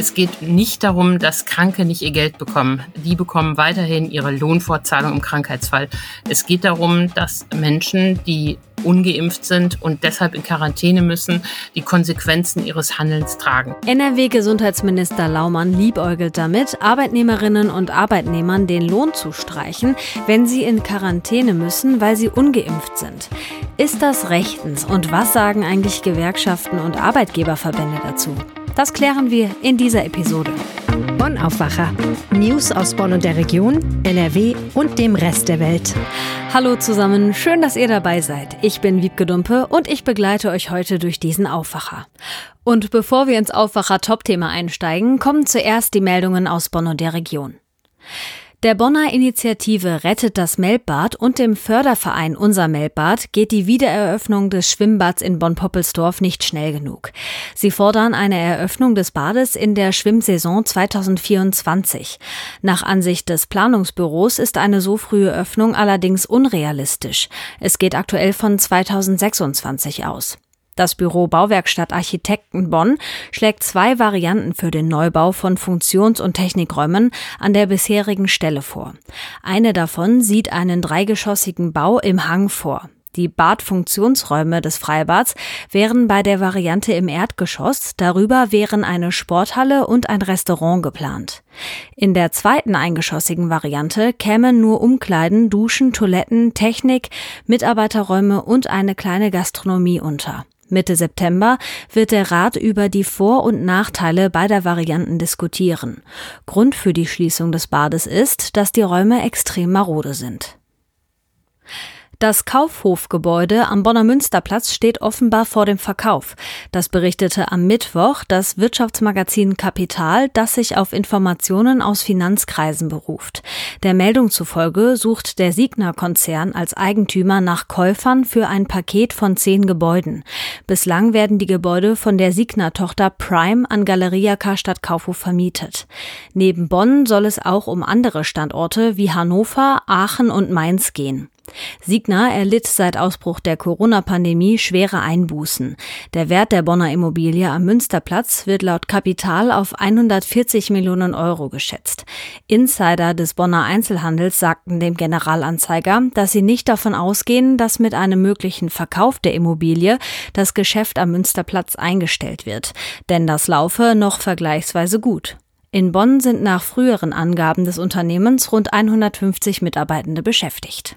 Es geht nicht darum, dass Kranke nicht ihr Geld bekommen. Die bekommen weiterhin ihre Lohnfortzahlung im Krankheitsfall. Es geht darum, dass Menschen, die ungeimpft sind und deshalb in Quarantäne müssen, die Konsequenzen ihres Handelns tragen. NRW-Gesundheitsminister Laumann liebäugelt damit, Arbeitnehmerinnen und Arbeitnehmern den Lohn zu streichen, wenn sie in Quarantäne müssen, weil sie ungeimpft sind. Ist das rechtens und was sagen eigentlich Gewerkschaften und Arbeitgeberverbände dazu? Das klären wir in dieser Episode. Bonn Aufwacher. News aus Bonn und der Region, NRW und dem Rest der Welt. Hallo zusammen, schön, dass ihr dabei seid. Ich bin Wiebke Dumpe und ich begleite euch heute durch diesen Aufwacher. Und bevor wir ins Aufwacher-Top-Thema einsteigen, kommen zuerst die Meldungen aus Bonn und der Region. Der Bonner Initiative Rettet das Melbbad und dem Förderverein Unser Melbbad geht die Wiedereröffnung des Schwimmbads in Bonn-Poppelsdorf nicht schnell genug. Sie fordern eine Eröffnung des Bades in der Schwimmsaison 2024. Nach Ansicht des Planungsbüros ist eine so frühe Öffnung allerdings unrealistisch. Es geht aktuell von 2026 aus. Das Büro Bauwerkstatt Architekten Bonn schlägt zwei Varianten für den Neubau von Funktions- und Technikräumen an der bisherigen Stelle vor. Eine davon sieht einen dreigeschossigen Bau im Hang vor. Die Badfunktionsräume des Freibads wären bei der Variante im Erdgeschoss, darüber wären eine Sporthalle und ein Restaurant geplant. In der zweiten eingeschossigen Variante kämen nur Umkleiden, Duschen, Toiletten, Technik, Mitarbeiterräume und eine kleine Gastronomie unter. Mitte September wird der Rat über die Vor- und Nachteile beider Varianten diskutieren. Grund für die Schließung des Bades ist, dass die Räume extrem marode sind. Das Kaufhofgebäude am Bonner Münsterplatz steht offenbar vor dem Verkauf. Das berichtete am Mittwoch das Wirtschaftsmagazin Kapital, das sich auf Informationen aus Finanzkreisen beruft. Der Meldung zufolge sucht der Signa-Konzern als Eigentümer nach Käufern für ein Paket von zehn Gebäuden. Bislang werden die Gebäude von der Signa-Tochter Prime an Galeria Karstadt Kaufhof vermietet. Neben Bonn soll es auch um andere Standorte wie Hannover, Aachen und Mainz gehen. Signa erlitt seit Ausbruch der Corona-Pandemie schwere Einbußen. Der Wert der Bonner Immobilie am Münsterplatz wird laut Kapital auf 140 Millionen Euro geschätzt. Insider des Bonner Einzelhandels sagten dem Generalanzeiger, dass sie nicht davon ausgehen, dass mit einem möglichen Verkauf der Immobilie das Geschäft am Münsterplatz eingestellt wird. Denn das laufe noch vergleichsweise gut. In Bonn sind nach früheren Angaben des Unternehmens rund 150 Mitarbeitende beschäftigt.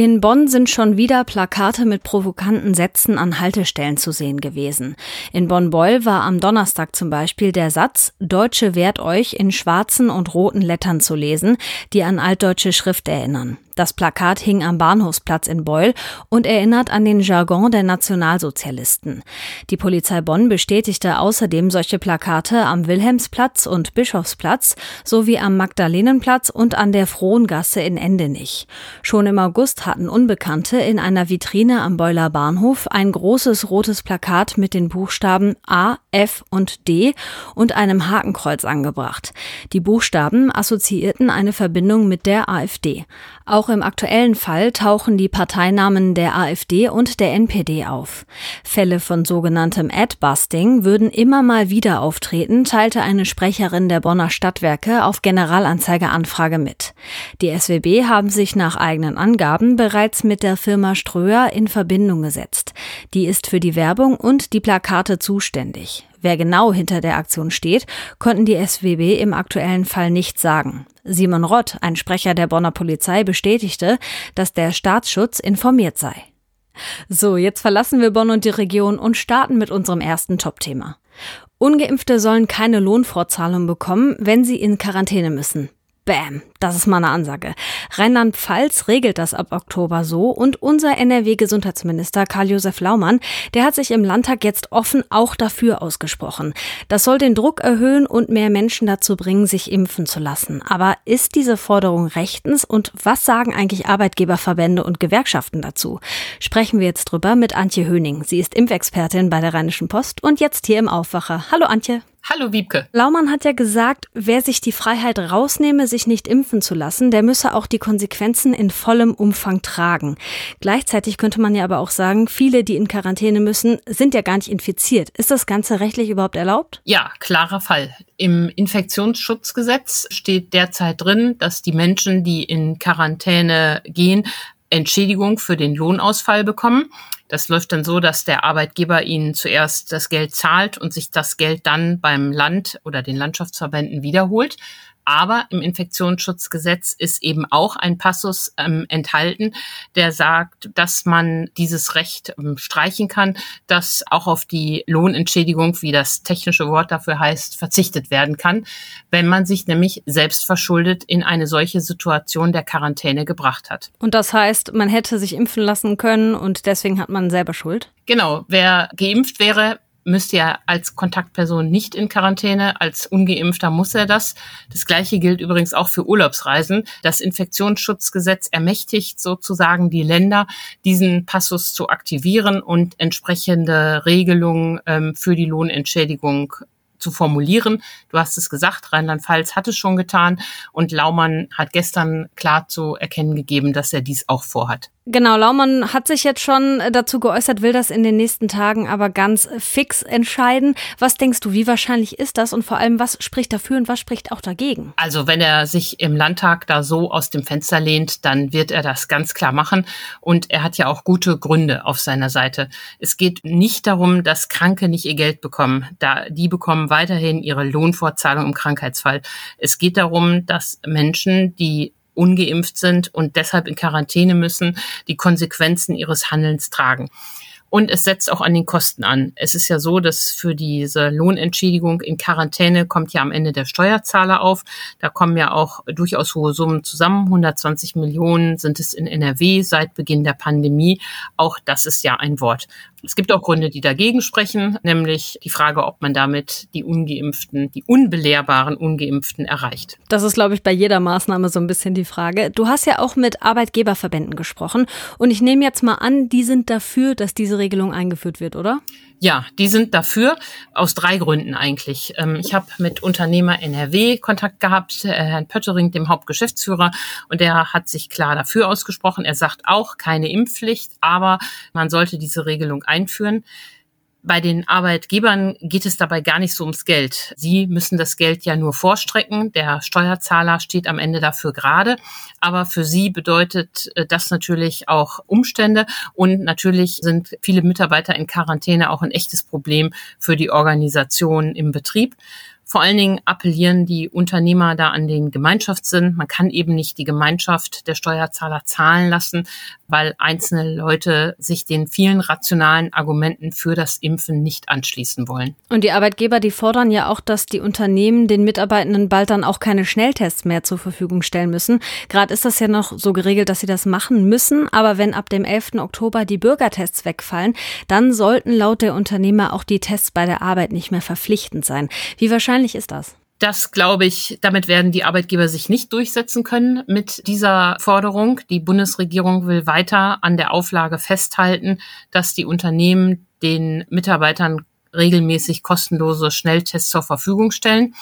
In Bonn sind schon wieder Plakate mit provokanten Sätzen an Haltestellen zu sehen gewesen. In Bonn-Beul war am Donnerstag zum Beispiel der Satz Deutsche wehrt euch in schwarzen und roten Lettern zu lesen, die an altdeutsche Schrift erinnern. Das Plakat hing am Bahnhofsplatz in Beul und erinnert an den Jargon der Nationalsozialisten. Die Polizei Bonn bestätigte außerdem solche Plakate am Wilhelmsplatz und Bischofsplatz sowie am Magdalenenplatz und an der Frohngasse in Endenich. Schon im August hatten Unbekannte in einer Vitrine am Beuler Bahnhof ein großes rotes Plakat mit den Buchstaben A, F und D und einem Hakenkreuz angebracht. Die Buchstaben assoziierten eine Verbindung mit der AfD. Auch im aktuellen Fall tauchen die Parteinamen der AfD und der NPD auf. Fälle von sogenanntem Adbusting würden immer mal wieder auftreten, teilte eine Sprecherin der Bonner Stadtwerke auf Generalanzeigeanfrage mit. Die SWB haben sich nach eigenen Angaben bereits mit der Firma Ströer in Verbindung gesetzt. Die ist für die Werbung und die Plakate zuständig. Wer genau hinter der Aktion steht, konnten die SWB im aktuellen Fall nicht sagen. Simon Rott, ein Sprecher der Bonner Polizei, bestätigte, dass der Staatsschutz informiert sei. So, jetzt verlassen wir Bonn und die Region und starten mit unserem ersten Top-Thema. Ungeimpfte sollen keine Lohnfortzahlung bekommen, wenn sie in Quarantäne müssen. Bam, das ist mal eine Ansage. Rheinland-Pfalz regelt das ab Oktober so und unser NRW-Gesundheitsminister Karl-Josef Laumann, der hat sich im Landtag jetzt offen auch dafür ausgesprochen. Das soll den Druck erhöhen und mehr Menschen dazu bringen, sich impfen zu lassen. Aber ist diese Forderung rechtens und was sagen eigentlich Arbeitgeberverbände und Gewerkschaften dazu? Sprechen wir jetzt drüber mit Antje Höning. Sie ist Impfexpertin bei der Rheinischen Post und jetzt hier im Aufwacher. Hallo Antje. Hallo Wiebke. Laumann hat ja gesagt, wer sich die Freiheit rausnehme, sich nicht impfen impfen zu lassen, der müsse auch die Konsequenzen in vollem Umfang tragen. Gleichzeitig könnte man ja aber auch sagen, viele, die in Quarantäne müssen, sind ja gar nicht infiziert. Ist das Ganze rechtlich überhaupt erlaubt? Ja, klarer Fall. Im Infektionsschutzgesetz steht derzeit drin, dass die Menschen, die in Quarantäne gehen, Entschädigung für den Lohnausfall bekommen. Das läuft dann so, dass der Arbeitgeber ihnen zuerst das Geld zahlt und sich das Geld dann beim Land oder den Landschaftsverbänden wiederholt. Aber im Infektionsschutzgesetz ist eben auch ein Passus ähm, enthalten, der sagt, dass man dieses Recht ähm, streichen kann, dass auch auf die Lohnentschädigung, wie das technische Wort dafür heißt, verzichtet werden kann, wenn man sich nämlich selbst verschuldet in eine solche Situation der Quarantäne gebracht hat. Und das heißt, man hätte sich impfen lassen können und deswegen hat man selber Schuld? Genau. Wer geimpft wäre, müsste er als Kontaktperson nicht in Quarantäne, als ungeimpfter muss er das. Das gleiche gilt übrigens auch für Urlaubsreisen. Das Infektionsschutzgesetz ermächtigt sozusagen die Länder, diesen Passus zu aktivieren und entsprechende Regelungen ähm, für die Lohnentschädigung zu formulieren. Du hast es gesagt, Rheinland-Pfalz hat es schon getan und Laumann hat gestern klar zu erkennen gegeben, dass er dies auch vorhat. Genau, Laumann hat sich jetzt schon dazu geäußert, will das in den nächsten Tagen aber ganz fix entscheiden. Was denkst du, wie wahrscheinlich ist das und vor allem, was spricht dafür und was spricht auch dagegen? Also wenn er sich im Landtag da so aus dem Fenster lehnt, dann wird er das ganz klar machen und er hat ja auch gute Gründe auf seiner Seite. Es geht nicht darum, dass Kranke nicht ihr Geld bekommen. Da, die bekommen weiterhin ihre Lohnfortzahlung im Krankheitsfall. Es geht darum, dass Menschen, die ungeimpft sind und deshalb in Quarantäne müssen, die Konsequenzen ihres Handelns tragen. Und es setzt auch an den Kosten an. Es ist ja so, dass für diese Lohnentschädigung in Quarantäne kommt ja am Ende der Steuerzahler auf. Da kommen ja auch durchaus hohe Summen zusammen. 120 Millionen sind es in NRW seit Beginn der Pandemie. Auch das ist ja ein Wort. Es gibt auch Gründe, die dagegen sprechen, nämlich die Frage, ob man damit die ungeimpften, die unbelehrbaren ungeimpften erreicht. Das ist, glaube ich, bei jeder Maßnahme so ein bisschen die Frage. Du hast ja auch mit Arbeitgeberverbänden gesprochen und ich nehme jetzt mal an, die sind dafür, dass diese Regelung eingeführt wird, oder? Ja, die sind dafür aus drei Gründen eigentlich. Ähm, ich habe mit Unternehmer NRW Kontakt gehabt, äh, Herrn Pöttering, dem Hauptgeschäftsführer, und der hat sich klar dafür ausgesprochen. Er sagt auch keine Impfpflicht, aber man sollte diese Regelung einführen. Bei den Arbeitgebern geht es dabei gar nicht so ums Geld. Sie müssen das Geld ja nur vorstrecken. Der Steuerzahler steht am Ende dafür gerade. Aber für sie bedeutet äh, das natürlich auch Umstände. Und natürlich sind viele Mitarbeiter in Quarantäne auch ein echtes Problem für die Organisation im Betrieb. Vor allen Dingen appellieren die Unternehmer da an den Gemeinschaftssinn. Man kann eben nicht die Gemeinschaft der Steuerzahler zahlen lassen, weil einzelne Leute sich den vielen rationalen Argumenten für das Impfen nicht anschließen wollen. Und die Arbeitgeber, die fordern ja auch, dass die Unternehmen den Mitarbeitenden bald dann auch keine Schnelltests mehr zur Verfügung stellen müssen. Gerade ist das ja noch so geregelt, dass sie das machen müssen. Aber wenn ab dem 11. Oktober die Bürgertests wegfallen, dann sollten laut der Unternehmer auch die Tests bei der Arbeit nicht mehr verpflichtend sein. Wie wahrscheinlich wahrscheinlich ist das? Das glaube ich, damit werden die Arbeitgeber sich nicht durchsetzen können mit dieser Forderung. Die Bundesregierung will weiter an der Auflage festhalten, dass die Unternehmen den Mitarbeitern regelmäßig kostenlose Schnelltests zur Verfügung stellen.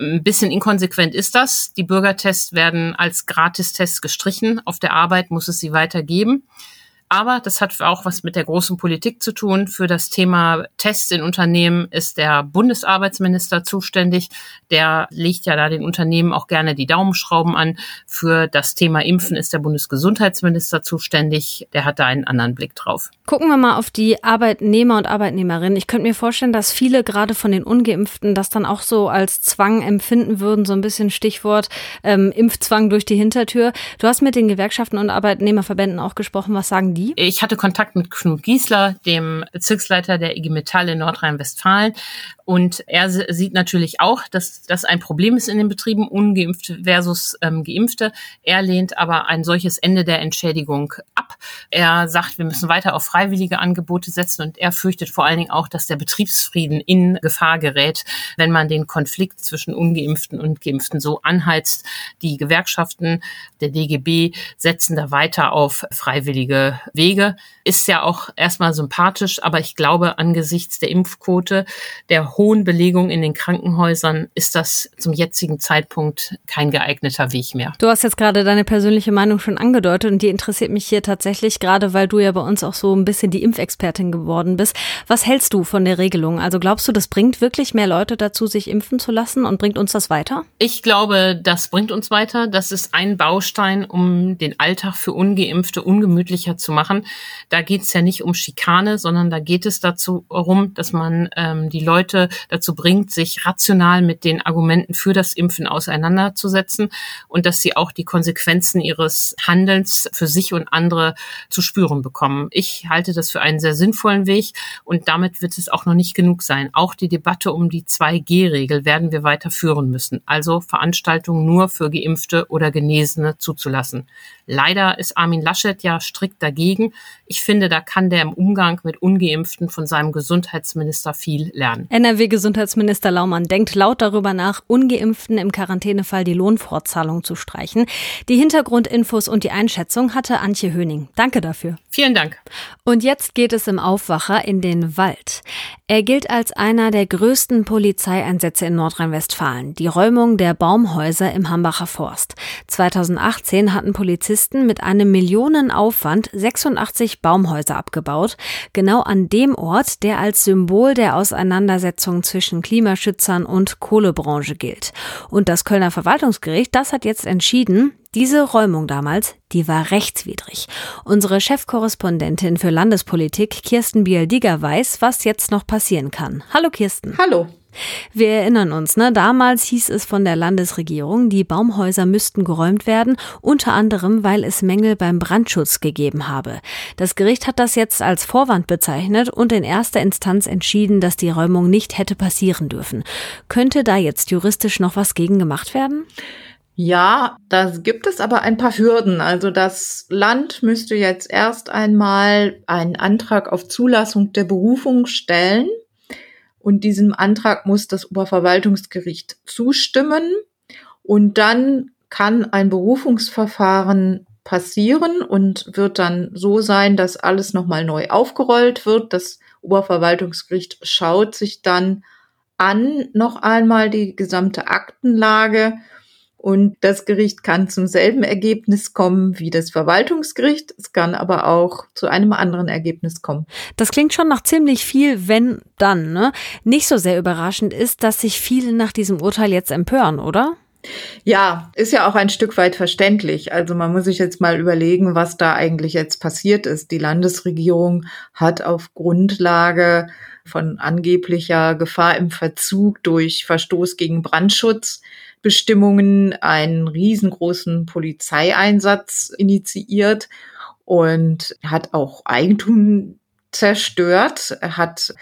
Ein bisschen inkonsequent ist das. Die Bürgertests werden als Gratistests gestrichen. Auf der Arbeit muss es sie weitergeben. Aber das hat auch was mit der großen Politik zu tun. Für das Thema Tests in Unternehmen ist der Bundesarbeitsminister zuständig. Der legt ja da den Unternehmen auch gerne die Daumenschrauben an. Für das Thema Impfen ist der Bundesgesundheitsminister zuständig. Der hat da einen anderen Blick drauf. Gucken wir mal auf die Arbeitnehmer und Arbeitnehmerinnen. Ich könnte mir vorstellen, dass viele gerade von den Ungeimpften das dann auch so als Zwang empfinden würden. So ein bisschen Stichwort ähm, Impfzwang durch die Hintertür. Du hast mit den Gewerkschaften und Arbeitnehmerverbänden auch gesprochen. Was sagen die? Ich hatte Kontakt mit Knut Giesler, dem Bezirksleiter der IG Metall in Nordrhein-Westfalen. Und er sieht natürlich auch, dass das ein Problem ist in den Betrieben, ungeimpfte versus ähm, geimpfte. Er lehnt aber ein solches Ende der Entschädigung ab. Er sagt, wir müssen weiter auf freiwillige Angebote setzen und er fürchtet vor allen Dingen auch, dass der Betriebsfrieden in Gefahr gerät, wenn man den Konflikt zwischen ungeimpften und geimpften so anheizt. Die Gewerkschaften der DGB setzen da weiter auf freiwillige Wege. Ist ja auch erstmal sympathisch, aber ich glaube, angesichts der Impfquote, der hohen Belegung in den Krankenhäusern, ist das zum jetzigen Zeitpunkt kein geeigneter Weg mehr. Du hast jetzt gerade deine persönliche Meinung schon angedeutet und die interessiert mich hier tatsächlich, gerade weil du ja bei uns auch so ein bisschen die Impfexpertin geworden bist. Was hältst du von der Regelung? Also glaubst du, das bringt wirklich mehr Leute dazu, sich impfen zu lassen und bringt uns das weiter? Ich glaube, das bringt uns weiter. Das ist ein Baustein, um den Alltag für Ungeimpfte ungemütlicher zu machen. Da geht es ja nicht um Schikane, sondern da geht es dazu darum, dass man ähm, die Leute dazu bringt, sich rational mit den Argumenten für das Impfen auseinanderzusetzen und dass sie auch die Konsequenzen ihres Handelns für sich und andere zu spüren bekommen. Ich halte das für einen sehr sinnvollen Weg und damit wird es auch noch nicht genug sein. Auch die Debatte um die 2G-Regel werden wir weiter müssen. Also Veranstaltungen nur für Geimpfte oder Genesene zuzulassen. Leider ist Armin Laschet ja strikt dagegen. Ich finde, da kann der im Umgang mit Ungeimpften von seinem Gesundheitsminister viel lernen. NRW-Gesundheitsminister Laumann denkt laut darüber nach, Ungeimpften im Quarantänefall die Lohnfortzahlung zu streichen. Die Hintergrundinfos und die Einschätzung hatte Antje Höning. Danke dafür. Vielen Dank. Und jetzt geht es im Aufwacher in den Wald. Er gilt als einer der größten Polizeieinsätze in Nordrhein-Westfalen. Die Räumung der Baumhäuser im Hambacher Forst. 2018 hatten Polizisten mit einem Millionenaufwand 86 Baumhäuser abgebaut. Genau an dem Ort, der als Symbol der Auseinandersetzung zwischen Klimaschützern und Kohlebranche gilt. Und das Kölner Verwaltungsgericht, das hat jetzt entschieden, diese Räumung damals, die war rechtswidrig. Unsere Chefkorrespondentin für Landespolitik, Kirsten Biel-Digger, weiß, was jetzt noch passieren kann. Hallo Kirsten. Hallo. Wir erinnern uns, ne? Damals hieß es von der Landesregierung, die Baumhäuser müssten geräumt werden, unter anderem, weil es Mängel beim Brandschutz gegeben habe. Das Gericht hat das jetzt als Vorwand bezeichnet und in erster Instanz entschieden, dass die Räumung nicht hätte passieren dürfen. Könnte da jetzt juristisch noch was gegen gemacht werden? Ja, da gibt es aber ein paar Hürden. Also das Land müsste jetzt erst einmal einen Antrag auf Zulassung der Berufung stellen. Und diesem Antrag muss das Oberverwaltungsgericht zustimmen. Und dann kann ein Berufungsverfahren passieren und wird dann so sein, dass alles nochmal neu aufgerollt wird. Das Oberverwaltungsgericht schaut sich dann an noch einmal die gesamte Aktenlage und das Gericht kann zum selben Ergebnis kommen wie das Verwaltungsgericht. Es kann aber auch zu einem anderen Ergebnis kommen. Das klingt schon nach ziemlich viel, wenn dann. Ne? Nicht so sehr überraschend ist, dass sich viele nach diesem Urteil jetzt empören, oder? Ja, ist ja auch ein Stück weit verständlich. Also man muss sich jetzt mal überlegen, was da eigentlich jetzt passiert ist. Die Landesregierung hat auf Grundlage von angeblicher Gefahr im Verzug durch Verstoß gegen Brandschutz Bestimmungen einen riesengroßen Polizeieinsatz initiiert und hat auch Eigentum zerstört, Er hat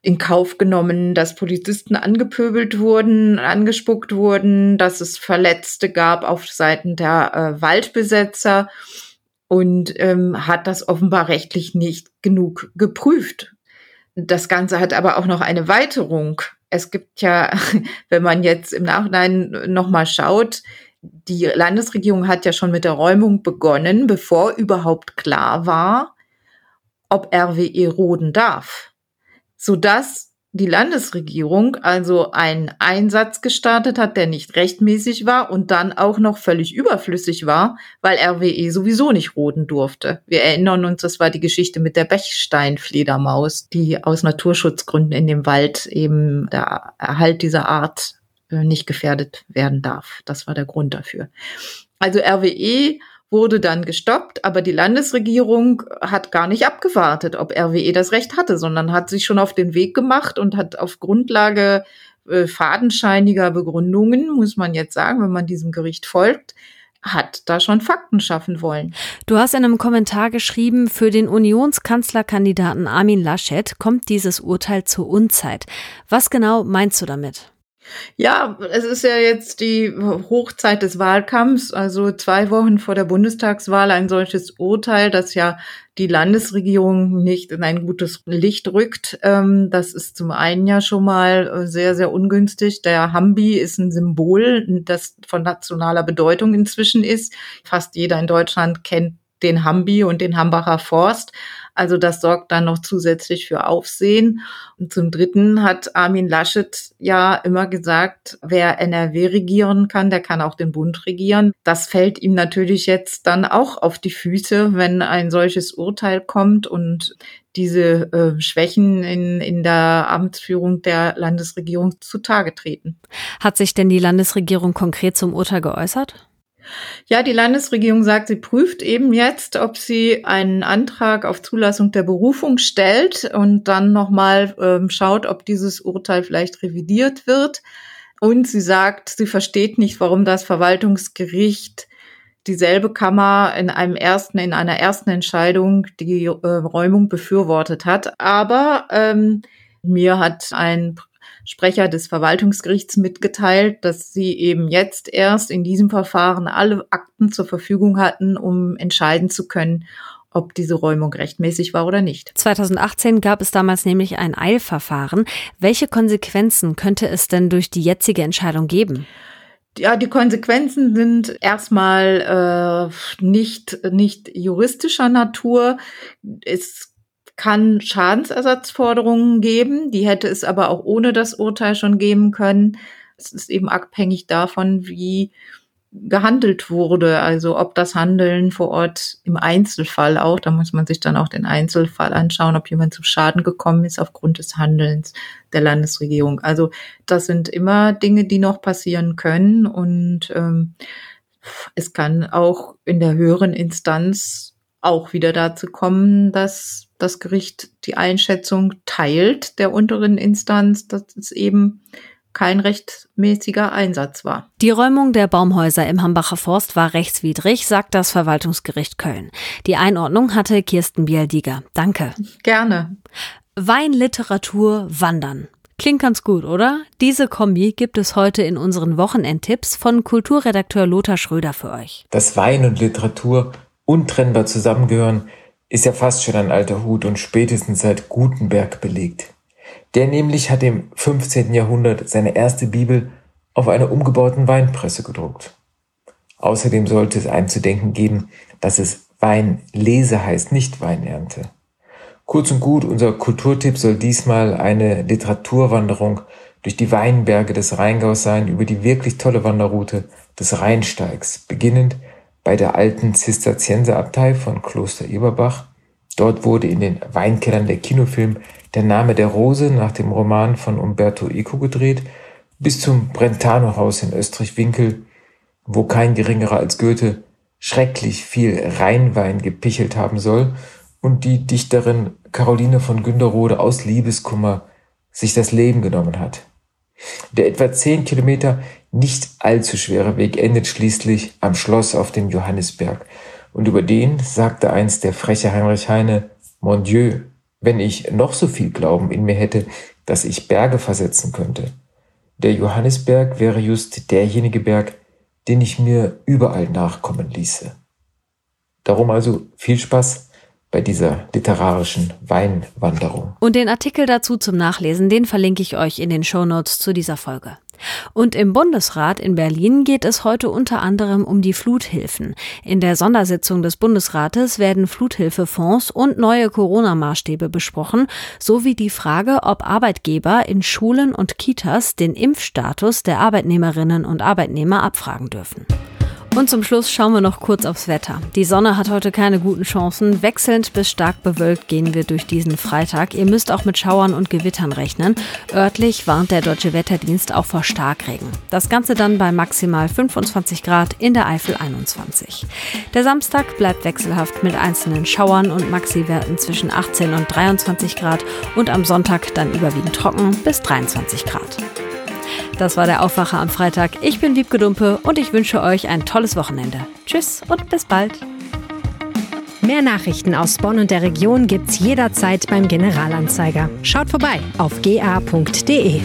in Kauf genommen, dass Polizisten angepöbelt wurden, angespuckt wurden, dass es Verletzte gab auf Seiten der äh, Waldbesetzer und ähm, hat das offenbar rechtlich nicht genug geprüft. Das Ganze hat aber auch noch eine Weiterung. Es gibt ja, wenn man jetzt im Nachhinein nochmal schaut, die Landesregierung hat ja schon mit der Räumung begonnen, bevor überhaupt klar war, ob RWE roden darf, sodass die Landesregierung also einen Einsatz gestartet hat, der nicht rechtmäßig war und dann auch noch völlig überflüssig war, weil RWE sowieso nicht roden durfte. Wir erinnern uns, das war die Geschichte mit der Bechsteinfledermaus, die aus Naturschutzgründen in dem Wald eben der Erhalt dieser Art äh, nicht gefährdet werden darf. Das war der Grund dafür. Also RWE wurde dann gestoppt, aber die Landesregierung hat gar nicht abgewartet, ob RWE das Recht hatte, sondern hat sich schon auf den Weg gemacht und hat auf Grundlage äh, fadenscheiniger Begründungen, muss man jetzt sagen, wenn man diesem Gericht folgt, hat da schon Fakten schaffen wollen. Du hast in einem Kommentar geschrieben, für den Unionskanzlerkandidaten Armin Laschet kommt dieses Urteil zur Unzeit. Was genau meinst du damit? Ja, es ist ja jetzt die Hochzeit des Wahlkampfs, also zwei Wochen vor der Bundestagswahl ein solches Urteil, das ja die Landesregierung nicht in ein gutes Licht rückt. Ähm, das ist zum einen ja schon mal äh, sehr, sehr ungünstig. Der Hambi ist ein Symbol, das von nationaler Bedeutung inzwischen ist. Fast jeder in Deutschland kennt den Hambi und den Hambacher Forst. Also das sorgt dann noch zusätzlich für Aufsehen. Und zum Dritten hat Armin Laschet ja immer gesagt, wer NRW regieren kann, der kann auch den Bund regieren. Das fällt ihm natürlich jetzt dann auch auf die Füße, wenn ein solches Urteil kommt und diese äh, Schwächen in, in der Amtsführung der Landesregierung zutage treten. Hat sich denn die Landesregierung konkret zum Urteil geäußert? Ja, die Landesregierung sagt, sie prüft eben jetzt, ob sie einen Antrag auf Zulassung der Berufung stellt und dann nochmal ähm, schaut, ob dieses Urteil vielleicht revidiert wird. Und sie sagt, sie versteht nicht, warum das Verwaltungsgericht dieselbe Kammer in einem ersten, in einer ersten Entscheidung die äh, Räumung befürwortet hat. Aber ähm, mir hat ein Sprecher des Verwaltungsgerichts mitgeteilt, dass sie eben jetzt erst in diesem Verfahren alle Akten zur Verfügung hatten, um entscheiden zu können, ob diese Räumung rechtmäßig war oder nicht. 2018 gab es damals nämlich ein Eilverfahren. Welche Konsequenzen könnte es denn durch die jetzige Entscheidung geben? Ja, die Konsequenzen sind erstmal äh, nicht, nicht juristischer Natur. Es kann Schadensersatzforderungen geben. Die hätte es aber auch ohne das Urteil schon geben können. Es ist eben abhängig davon, wie gehandelt wurde. Also ob das Handeln vor Ort im Einzelfall auch, da muss man sich dann auch den Einzelfall anschauen, ob jemand zu Schaden gekommen ist aufgrund des Handelns der Landesregierung. Also das sind immer Dinge, die noch passieren können und ähm, es kann auch in der höheren Instanz auch wieder dazu kommen, dass das Gericht die Einschätzung teilt der unteren Instanz, dass es eben kein rechtmäßiger Einsatz war. Die Räumung der Baumhäuser im Hambacher Forst war rechtswidrig, sagt das Verwaltungsgericht Köln. Die Einordnung hatte Kirsten Bialdiger. Danke. Gerne. Wein, Literatur, Wandern. Klingt ganz gut, oder? Diese Kombi gibt es heute in unseren Wochenendtipps von Kulturredakteur Lothar Schröder für euch. Dass Wein und Literatur untrennbar zusammengehören, ist ja fast schon ein alter Hut und spätestens seit Gutenberg belegt. Der nämlich hat im 15. Jahrhundert seine erste Bibel auf einer umgebauten Weinpresse gedruckt. Außerdem sollte es einzudenken geben, dass es Weinlese heißt, nicht Weinernte. Kurz und gut, unser Kulturtipp soll diesmal eine Literaturwanderung durch die Weinberge des Rheingaus sein, über die wirklich tolle Wanderroute des Rheinsteigs, beginnend bei der alten Zisterzienserabtei von Kloster Eberbach. Dort wurde in den Weinkellern der Kinofilm Der Name der Rose nach dem Roman von Umberto Eco gedreht, bis zum Brentano-Haus in Österreich-Winkel, wo kein geringerer als Goethe schrecklich viel Rheinwein gepichelt haben soll und die Dichterin Caroline von Günderode aus Liebeskummer sich das Leben genommen hat. Der etwa zehn Kilometer nicht allzu schwere Weg endet schließlich am Schloss auf dem Johannisberg. Und über den sagte einst der freche Heinrich Heine, Mon Dieu, wenn ich noch so viel Glauben in mir hätte, dass ich Berge versetzen könnte. Der Johannisberg wäre just derjenige Berg, den ich mir überall nachkommen ließe. Darum also viel Spaß bei dieser literarischen Weinwanderung. Und den Artikel dazu zum Nachlesen, den verlinke ich euch in den Shownotes zu dieser Folge. Und im Bundesrat in Berlin geht es heute unter anderem um die Fluthilfen. In der Sondersitzung des Bundesrates werden Fluthilfefonds und neue Corona-Maßstäbe besprochen, sowie die Frage, ob Arbeitgeber in Schulen und Kitas den Impfstatus der Arbeitnehmerinnen und Arbeitnehmer abfragen dürfen. Und zum Schluss schauen wir noch kurz aufs Wetter. Die Sonne hat heute keine guten Chancen. Wechselnd bis stark bewölkt gehen wir durch diesen Freitag. Ihr müsst auch mit Schauern und Gewittern rechnen. Örtlich warnt der Deutsche Wetterdienst auch vor Starkregen. Das Ganze dann bei maximal 25 Grad, in der Eifel 21. Der Samstag bleibt wechselhaft mit einzelnen Schauern und Maxiwerten zwischen 18 und 23 Grad und am Sonntag dann überwiegend trocken bis 23 Grad. Das war der Aufwacher am Freitag. Ich bin Wiebke Dumpe und ich wünsche euch ein tolles Wochenende. Tschüss und bis bald. Mehr Nachrichten aus Bonn und der Region gibt's jederzeit beim Generalanzeiger. Schaut vorbei auf ga.de.